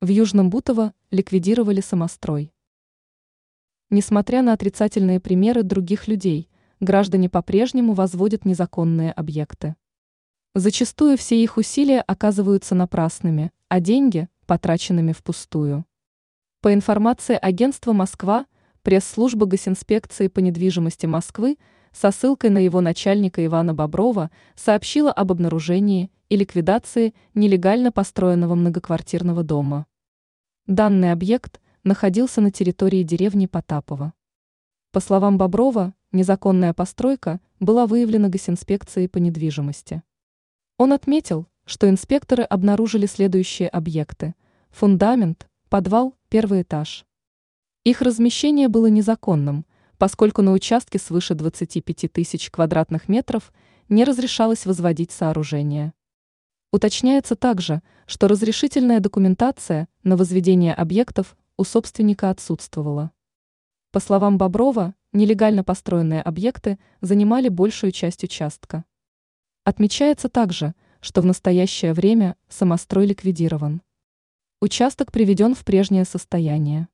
В Южном Бутово ликвидировали самострой. Несмотря на отрицательные примеры других людей, граждане по-прежнему возводят незаконные объекты. Зачастую все их усилия оказываются напрасными, а деньги – потраченными впустую. По информации агентства «Москва», пресс-служба Госинспекции по недвижимости Москвы со ссылкой на его начальника Ивана Боброва сообщила об обнаружении и ликвидации нелегально построенного многоквартирного дома. Данный объект находился на территории деревни Потапова. По словам Боброва, незаконная постройка была выявлена Госинспекцией по недвижимости. Он отметил, что инспекторы обнаружили следующие объекты – фундамент, подвал, первый этаж. Их размещение было незаконным, поскольку на участке свыше 25 тысяч квадратных метров не разрешалось возводить сооружение. Уточняется также, что разрешительная документация на возведение объектов у собственника отсутствовала. По словам Боброва, нелегально построенные объекты занимали большую часть участка. Отмечается также, что в настоящее время самострой ликвидирован. Участок приведен в прежнее состояние.